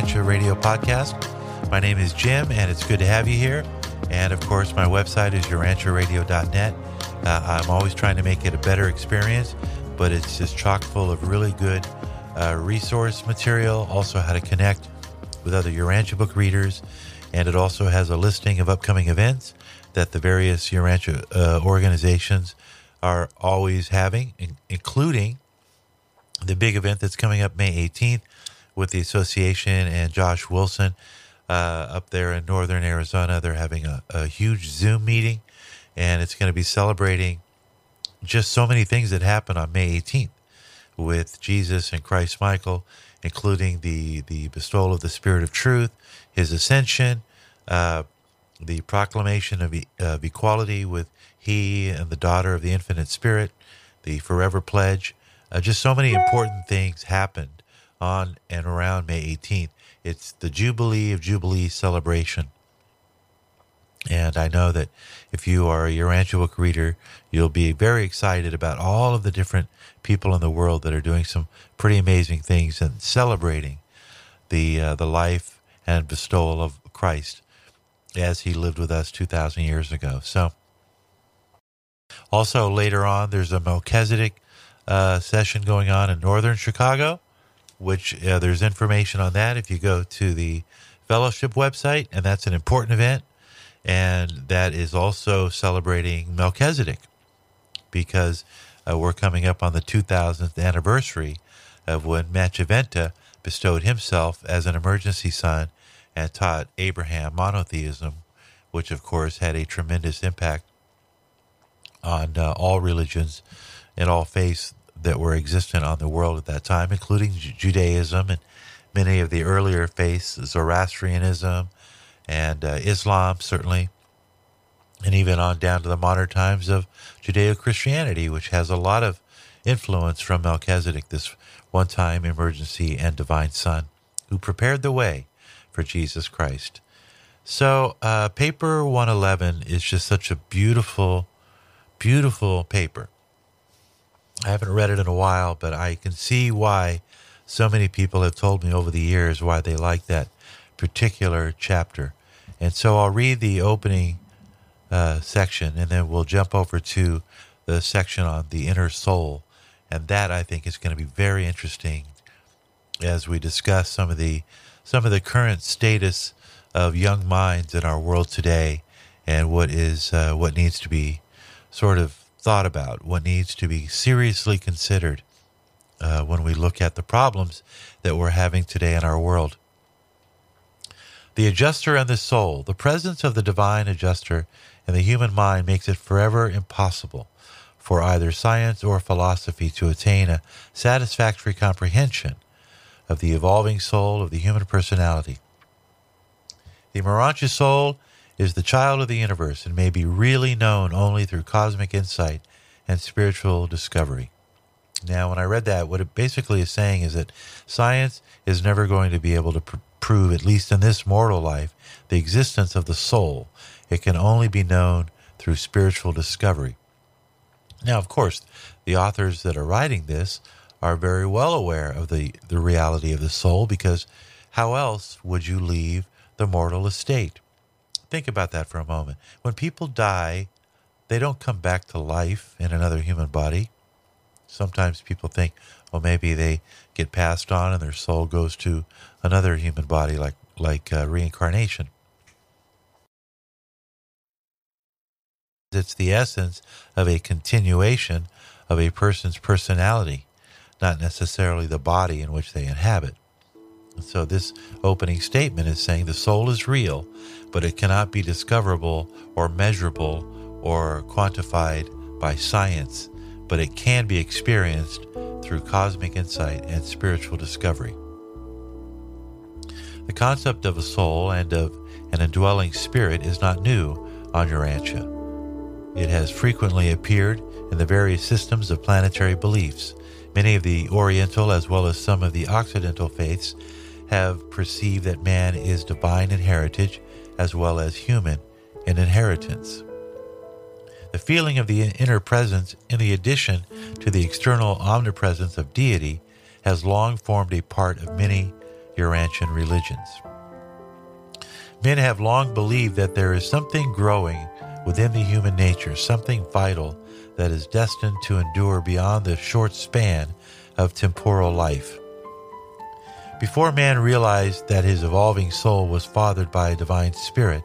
Urantia Radio Podcast. My name is Jim, and it's good to have you here. And of course, my website is urantiaradio.net. Uh, I'm always trying to make it a better experience, but it's just chock full of really good uh, resource material, also how to connect with other Urantia book readers. And it also has a listing of upcoming events that the various Urantia uh, organizations are always having, in- including the big event that's coming up May 18th with the association and Josh Wilson uh, up there in northern Arizona. They're having a, a huge Zoom meeting, and it's going to be celebrating just so many things that happened on May 18th with Jesus and Christ Michael, including the, the bestowal of the Spirit of Truth, his ascension, uh, the proclamation of, of equality with he and the daughter of the infinite spirit, the forever pledge. Uh, just so many important things happened on and around May 18th. It's the Jubilee of Jubilee celebration. And I know that if you are a Urantia book reader, you'll be very excited about all of the different people in the world that are doing some pretty amazing things and celebrating the uh, the life and bestowal of Christ as he lived with us 2,000 years ago. So, also later on, there's a Melchizedek uh, session going on in northern Chicago, which uh, there's information on that if you go to the fellowship website, and that's an important event. And that is also celebrating Melchizedek because uh, we're coming up on the 2000th anniversary of when Machiventa bestowed himself as an emergency son and taught Abraham monotheism, which of course had a tremendous impact on uh, all religions and all faiths that were existent on the world at that time, including Ju- Judaism and many of the earlier faiths, Zoroastrianism and uh, Islam, certainly, and even on down to the modern times of Judeo Christianity, which has a lot of influence from Melchizedek, this one time emergency and divine son who prepared the way for Jesus Christ. So, uh, paper 111 is just such a beautiful, beautiful paper. I haven't read it in a while, but I can see why so many people have told me over the years why they like that particular chapter. And so I'll read the opening uh, section and then we'll jump over to the section on the inner soul. And that I think is going to be very interesting as we discuss some of the some of the current status of young minds in our world today and what is uh, what needs to be sort of thought about, what needs to be seriously considered uh, when we look at the problems that we're having today in our world. The adjuster and the soul, the presence of the divine adjuster in the human mind makes it forever impossible for either science or philosophy to attain a satisfactory comprehension of the evolving soul of the human personality. The Morontia soul is the child of the universe and may be really known only through cosmic insight and spiritual discovery. Now, when I read that, what it basically is saying is that science is never going to be able to pr- prove, at least in this mortal life, the existence of the soul. It can only be known through spiritual discovery. Now, of course, the authors that are writing this are very well aware of the, the reality of the soul because how else would you leave the mortal estate? Think about that for a moment. When people die, they don't come back to life in another human body. Sometimes people think, well, maybe they get passed on and their soul goes to another human body, like like uh, reincarnation. It's the essence of a continuation of a person's personality, not necessarily the body in which they inhabit. So, this opening statement is saying the soul is real, but it cannot be discoverable or measurable or quantified by science, but it can be experienced through cosmic insight and spiritual discovery. The concept of a soul and of an indwelling spirit is not new on Urantia. It has frequently appeared in the various systems of planetary beliefs. Many of the Oriental as well as some of the Occidental faiths have perceived that man is divine in heritage as well as human in inheritance. The feeling of the inner presence, in the addition to the external omnipresence of deity, has long formed a part of many Urantian religions. Men have long believed that there is something growing within the human nature, something vital that is destined to endure beyond the short span of temporal life. Before man realized that his evolving soul was fathered by a divine spirit,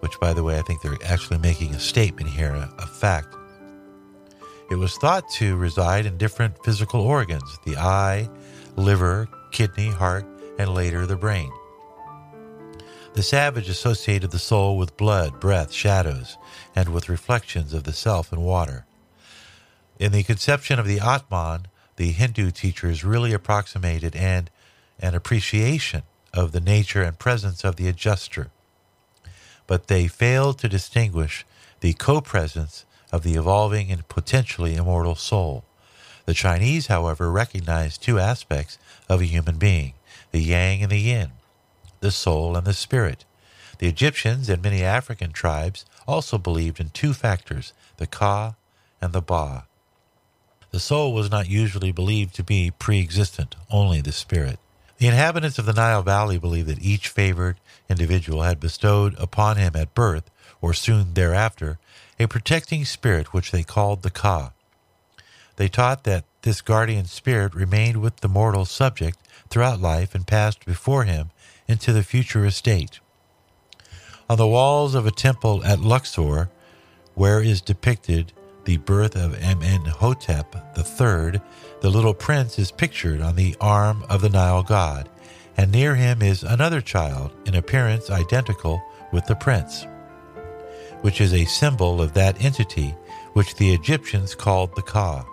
which, by the way, I think they're actually making a statement here, a, fact, it was thought to reside in different physical organs the eye, liver, kidney, heart, and later the brain. The savage associated the soul with blood, breath, shadows, and with reflections of the self in water. In the conception of the Atman, the Hindu teachers really approximated and an appreciation of the nature and presence of the adjuster, but they failed to distinguish the co presence of the evolving and potentially immortal soul. The Chinese, however, recognized two aspects of a human being the yang and the yin the soul, and the spirit. The Egyptians and many African tribes also believed in two factors, the Ka and the Ba. The soul was not usually believed to be pre existent, only the spirit. The inhabitants of the Nile Valley believed that each favored individual had bestowed upon him at birth, or soon thereafter, a protecting spirit which they called the Ka. They taught that this guardian spirit remained with the mortal subject throughout life and passed before him into the future estate. On the walls of a temple at Luxor, where is depicted the birth of Amenhotep III, the little prince is pictured on the arm of the Nile god, and near him is another child, in appearance identical with the prince, which is a symbol of that entity which the Egyptians called the Ka.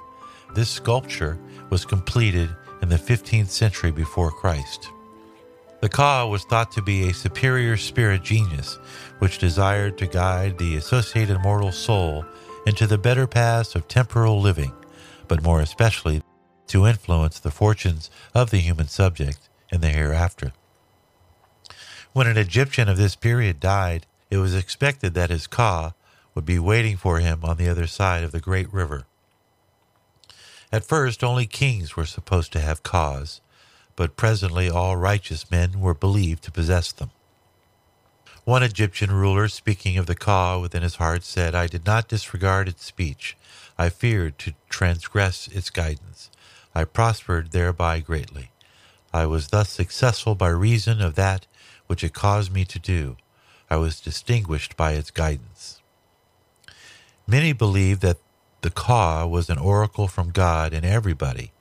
This sculpture was completed in the 15th century before Christ. The Ka was thought to be a superior spirit genius, which desired to guide the associated mortal soul into the better paths of temporal living, but more especially to influence the fortunes of the human subject in the hereafter. When an Egyptian of this period died, it was expected that his Ka would be waiting for him on the other side of the great river. At first, only kings were supposed to have Kas, but presently all righteous men were believed to possess them. One Egyptian ruler, speaking of the Ka within his heart, said, I did not disregard its speech. I feared to transgress its guidance. I prospered thereby greatly. I was thus successful by reason of that which it caused me to do. I was distinguished by its guidance. Many believe that the Ka was an oracle from God and everybody,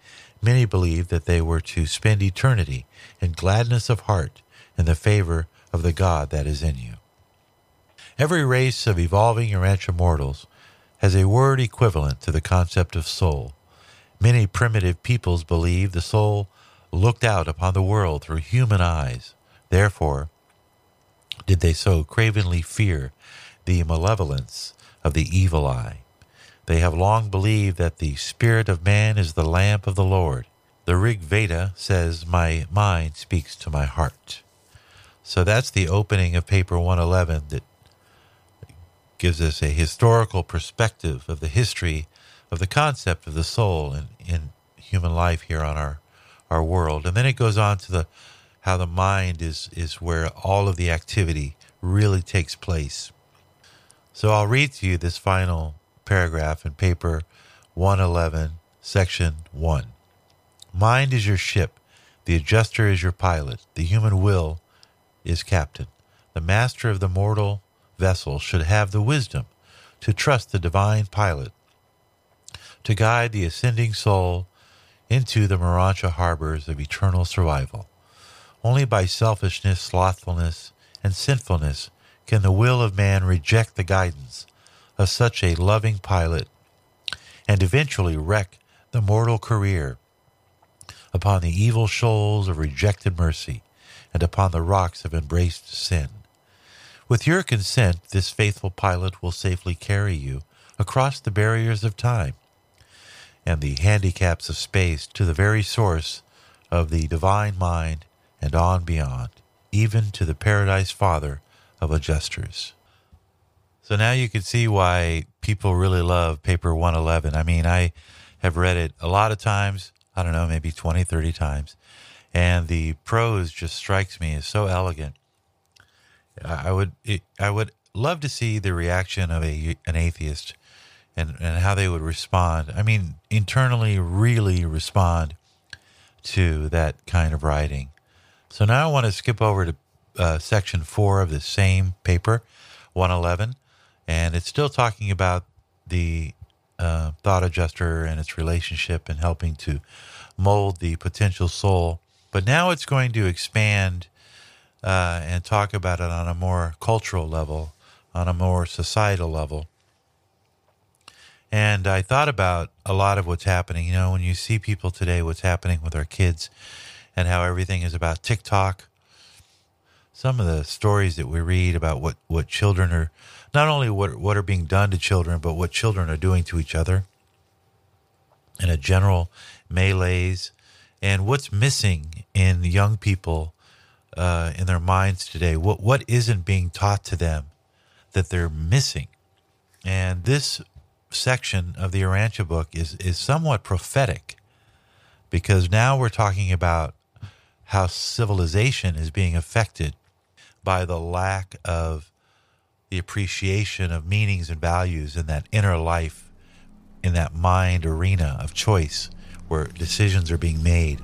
Many believed that they were to spend eternity in gladness of heart in the favor of the God that is in you. Every race of evolving Urantia mortals has a word equivalent to the concept of soul. Many primitive peoples believe the soul looked out upon the world through human eyes. Therefore, did they so cravenly fear the malevolence of the evil eye. They have long believed that the spirit of man is the lamp of the Lord. The Rig Veda says, My mind speaks to my heart. So that's the opening of paper 111 that gives us a historical perspective of the history of the concept of the soul in, in human life here on our, our world. And then it goes on to the how the mind is, is where all of the activity really takes place. So I'll read to you this final paragraph in paper 111, section 1. Mind is your ship, the adjuster is your pilot, the human will is captain. The master of the mortal vessel should have the wisdom to trust the divine pilot to guide the ascending soul into the Morontia harbors of eternal survival. Only by selfishness, slothfulness, and sinfulness can the will of man reject the guidance of such a loving pilot and eventually wreck the mortal career upon the evil shoals of rejected mercy and upon the rocks of embraced sin. With your consent, this faithful pilot will safely carry you across the barriers of time and the handicaps of space to the very source of the divine mind and on beyond, even to the paradise father of adjusters. So now you can see why people really love paper 111. I mean, I have read it a lot of times, I don't know, maybe 20, 30 times, and the prose just strikes me as so elegant. I would I would love to see the reaction of a an atheist and, and how they would respond. I mean, internally, really respond to that kind of writing. So now I want to skip over to uh, section four of the same paper, 111, and it's still talking about the uh, thought adjuster and its relationship and helping to mold the potential soul. But now it's going to expand uh, and talk about it on a more cultural level, on a more societal level. And I thought about a lot of what's happening. You know, when you see people today, what's happening with our kids and how everything is about TikTok. Some of the stories that we read about what, what children are, not only what, what are being done to children, but what children are doing to each other in a general melees and what's missing in young people uh, in their minds today. What, what isn't being taught to them that they're missing? And this section of the Urantia book is, is somewhat prophetic because now we're talking about how civilization is being affected by the lack of the appreciation of meanings and values in that inner life, in that mind arena of choice where decisions are being made.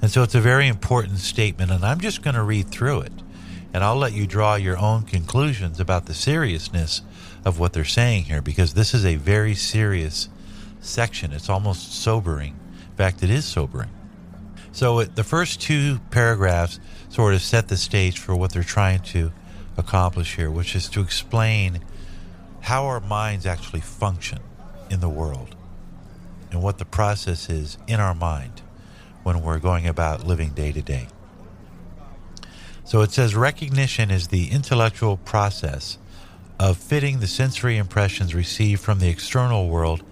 And so it's a very important statement, and I'm just going to read through it, and I'll let you draw your own conclusions about the seriousness of what they're saying here because this is a very serious section. It's almost sobering. In fact, it is sobering. So it, the first two paragraphs sort of set the stage for what they're trying to accomplish here, which is to explain how our minds actually function in the world and what the process is in our mind when we're going about living day to day. So it says recognition is the intellectual process of fitting the sensory impressions received from the external world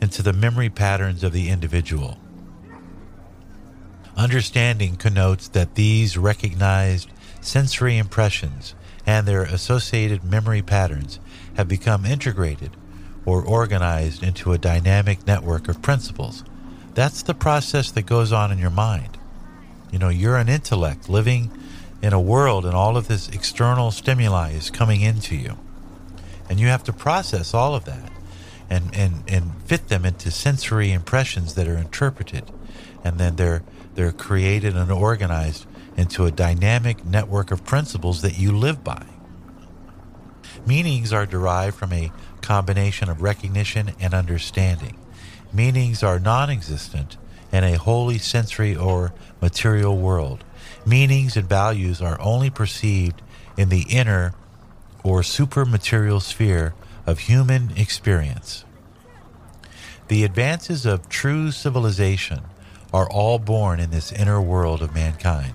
into the memory patterns of the individual. Understanding connotes that these recognized sensory impressions and their associated memory patterns have become integrated or organized into a dynamic network of principles. That's the process that goes on in your mind. You know, you're an intellect living in a world, and all of this external stimuli is coming into you and you have to process all of that and, and, and fit them into sensory impressions that are interpreted and then they're they're created and organized into a dynamic network of principles that you live by meanings are derived from a combination of recognition and understanding meanings are non-existent in a wholly sensory or material world meanings and values are only perceived in the inner or supermaterial sphere of human experience. The advances of true civilization are all born in this inner world of mankind.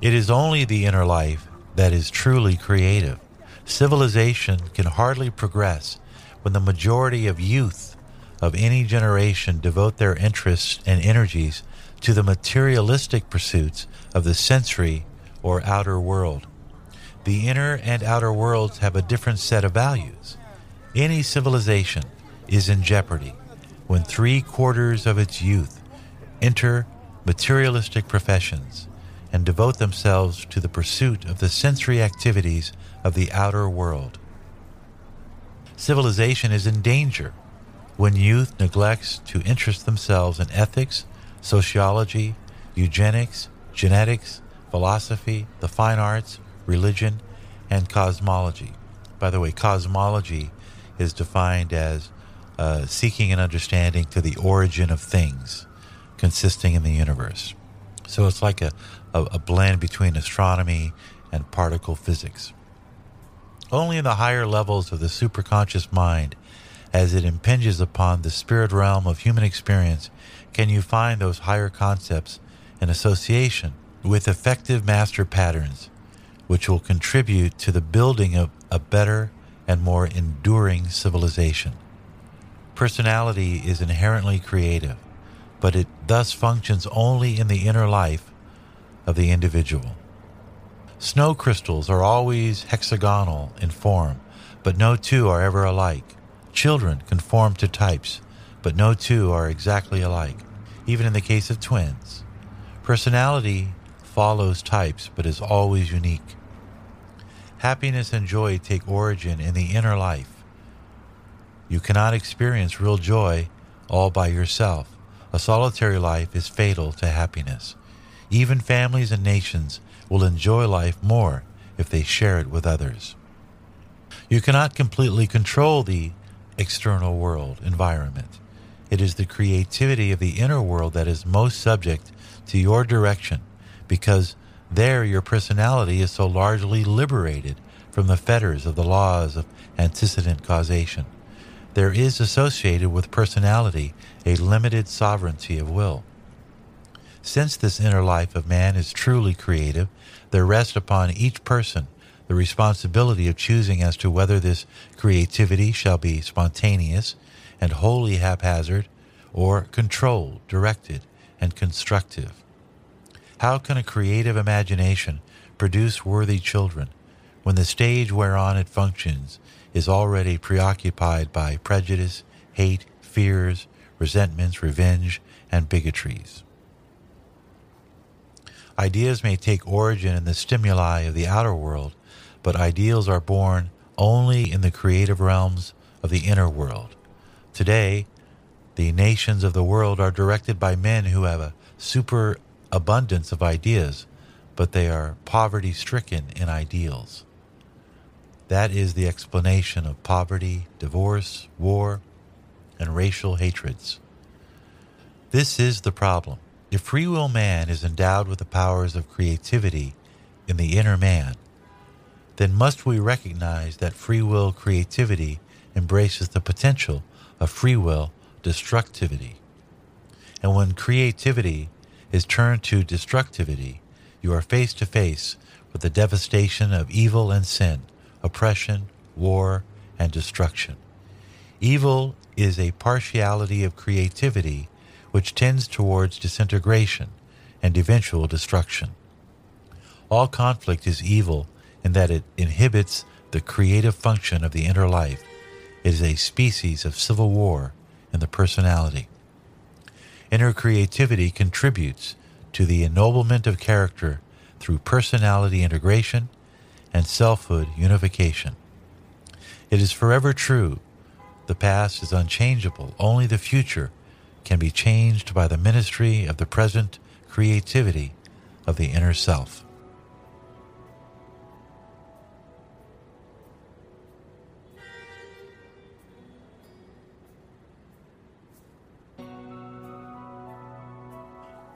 It is only the inner life that is truly creative. Civilization can hardly progress when the majority of youth of any generation devote their interests and energies to the materialistic pursuits of the sensory or outer world. The inner and outer worlds have a different set of values. Any civilization is in jeopardy when three quarters of its youth enter materialistic professions and devote themselves to the pursuit of the sensory activities of the outer world. Civilization is in danger when youth neglects to interest themselves in ethics, sociology, eugenics, genetics, philosophy, the fine arts, religion, and cosmology, By the way, cosmology is defined as uh, seeking an understanding to the origin of things consisting in the universe. So it's like a, a, a blend between astronomy and particle physics. Only in the higher levels of the superconscious mind, as it impinges upon the spirit realm of human experience, can you find those higher concepts in association with effective master patterns, which will contribute to the building of a better and more enduring civilization. Personality is inherently creative, but it thus functions only in the inner life of the individual. Snow crystals are always hexagonal in form, but no two are ever alike. Children conform to types, but no two are exactly alike, even in the case of twins. Personality follows types, but is always unique. Happiness and joy take origin in the inner life. You cannot experience real joy all by yourself. A solitary life is fatal to happiness. Even families and nations will enjoy life more if they share it with others. You cannot completely control the external world environment. It is the creativity of the inner world that is most subject to your direction because there your personality is so largely liberated from the fetters of the laws of antecedent causation. There is associated with personality a limited sovereignty of will. Since this inner life of man is truly creative, there rests upon each person the responsibility of choosing as to whether this creativity shall be spontaneous and wholly haphazard, or controlled, directed, and constructive. How can a creative imagination produce worthy children when the stage whereon it functions is already preoccupied by prejudice, hate, fears, resentments, revenge, and bigotries? Ideas may take origin in the stimuli of the outer world, but ideals are born only in the creative realms of the inner world. Today, the nations of the world are directed by men who have a superabundance of ideas, but they are poverty stricken in ideals. That is the explanation of poverty, divorce, war, and racial hatreds. This is the problem. If free will man is endowed with the powers of creativity in the inner man, then must we recognize that free will creativity embraces the potential of free will destructivity. And when creativity is turned to destructivity, you are face to face with the devastation of evil and sin, oppression, war, and destruction. Evil is a partiality of creativity which tends towards disintegration and eventual destruction. All conflict is evil in that it inhibits the creative function of the inner life. It is a species of civil war in the personality. Inner creativity contributes to the ennoblement of character through personality integration and selfhood unification. It is forever true. The past is unchangeable. Only the future can be changed by the ministry of the present creativity of the inner self.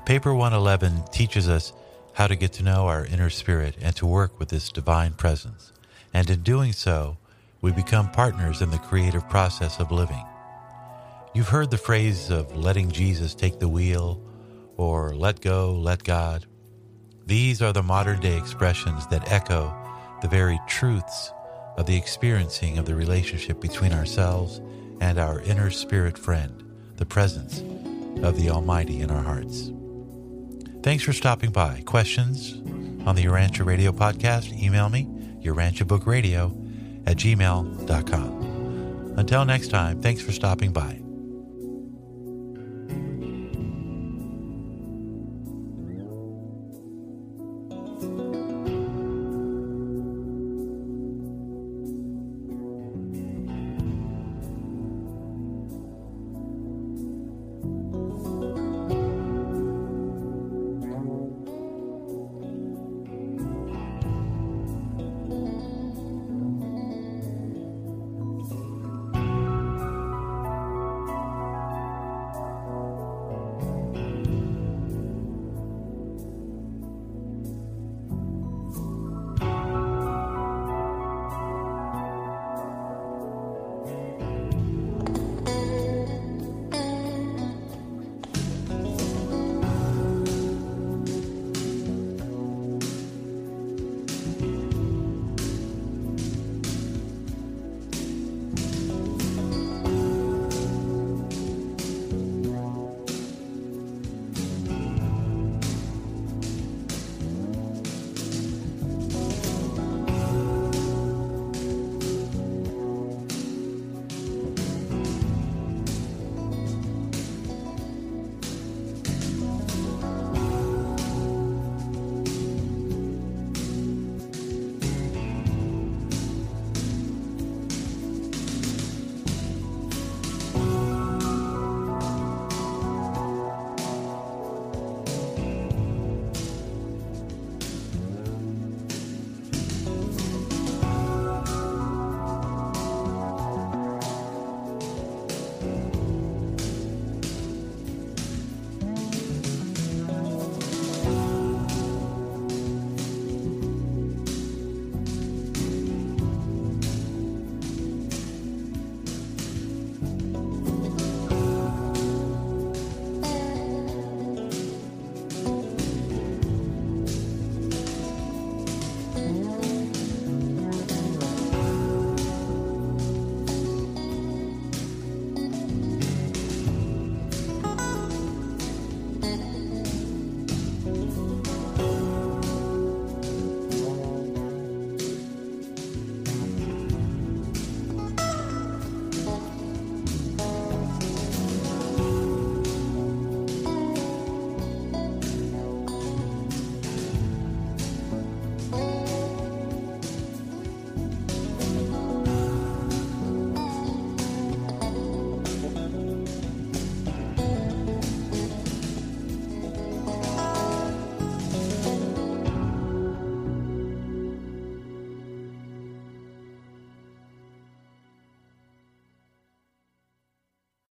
Paper 111 teaches us how to get to know our inner spirit and to work with this divine presence. And in doing so, we become partners in the creative process of living. You've heard the phrase of letting Jesus take the wheel or let go, let God. These are the modern day expressions that echo the very truths of the experiencing of the relationship between ourselves and our inner spirit friend, the presence of the Almighty in our hearts. Thanks for stopping by. Questions on the Urantia Radio podcast? Email me, urantiabookradio at gmail.com. Until next time, thanks for stopping by.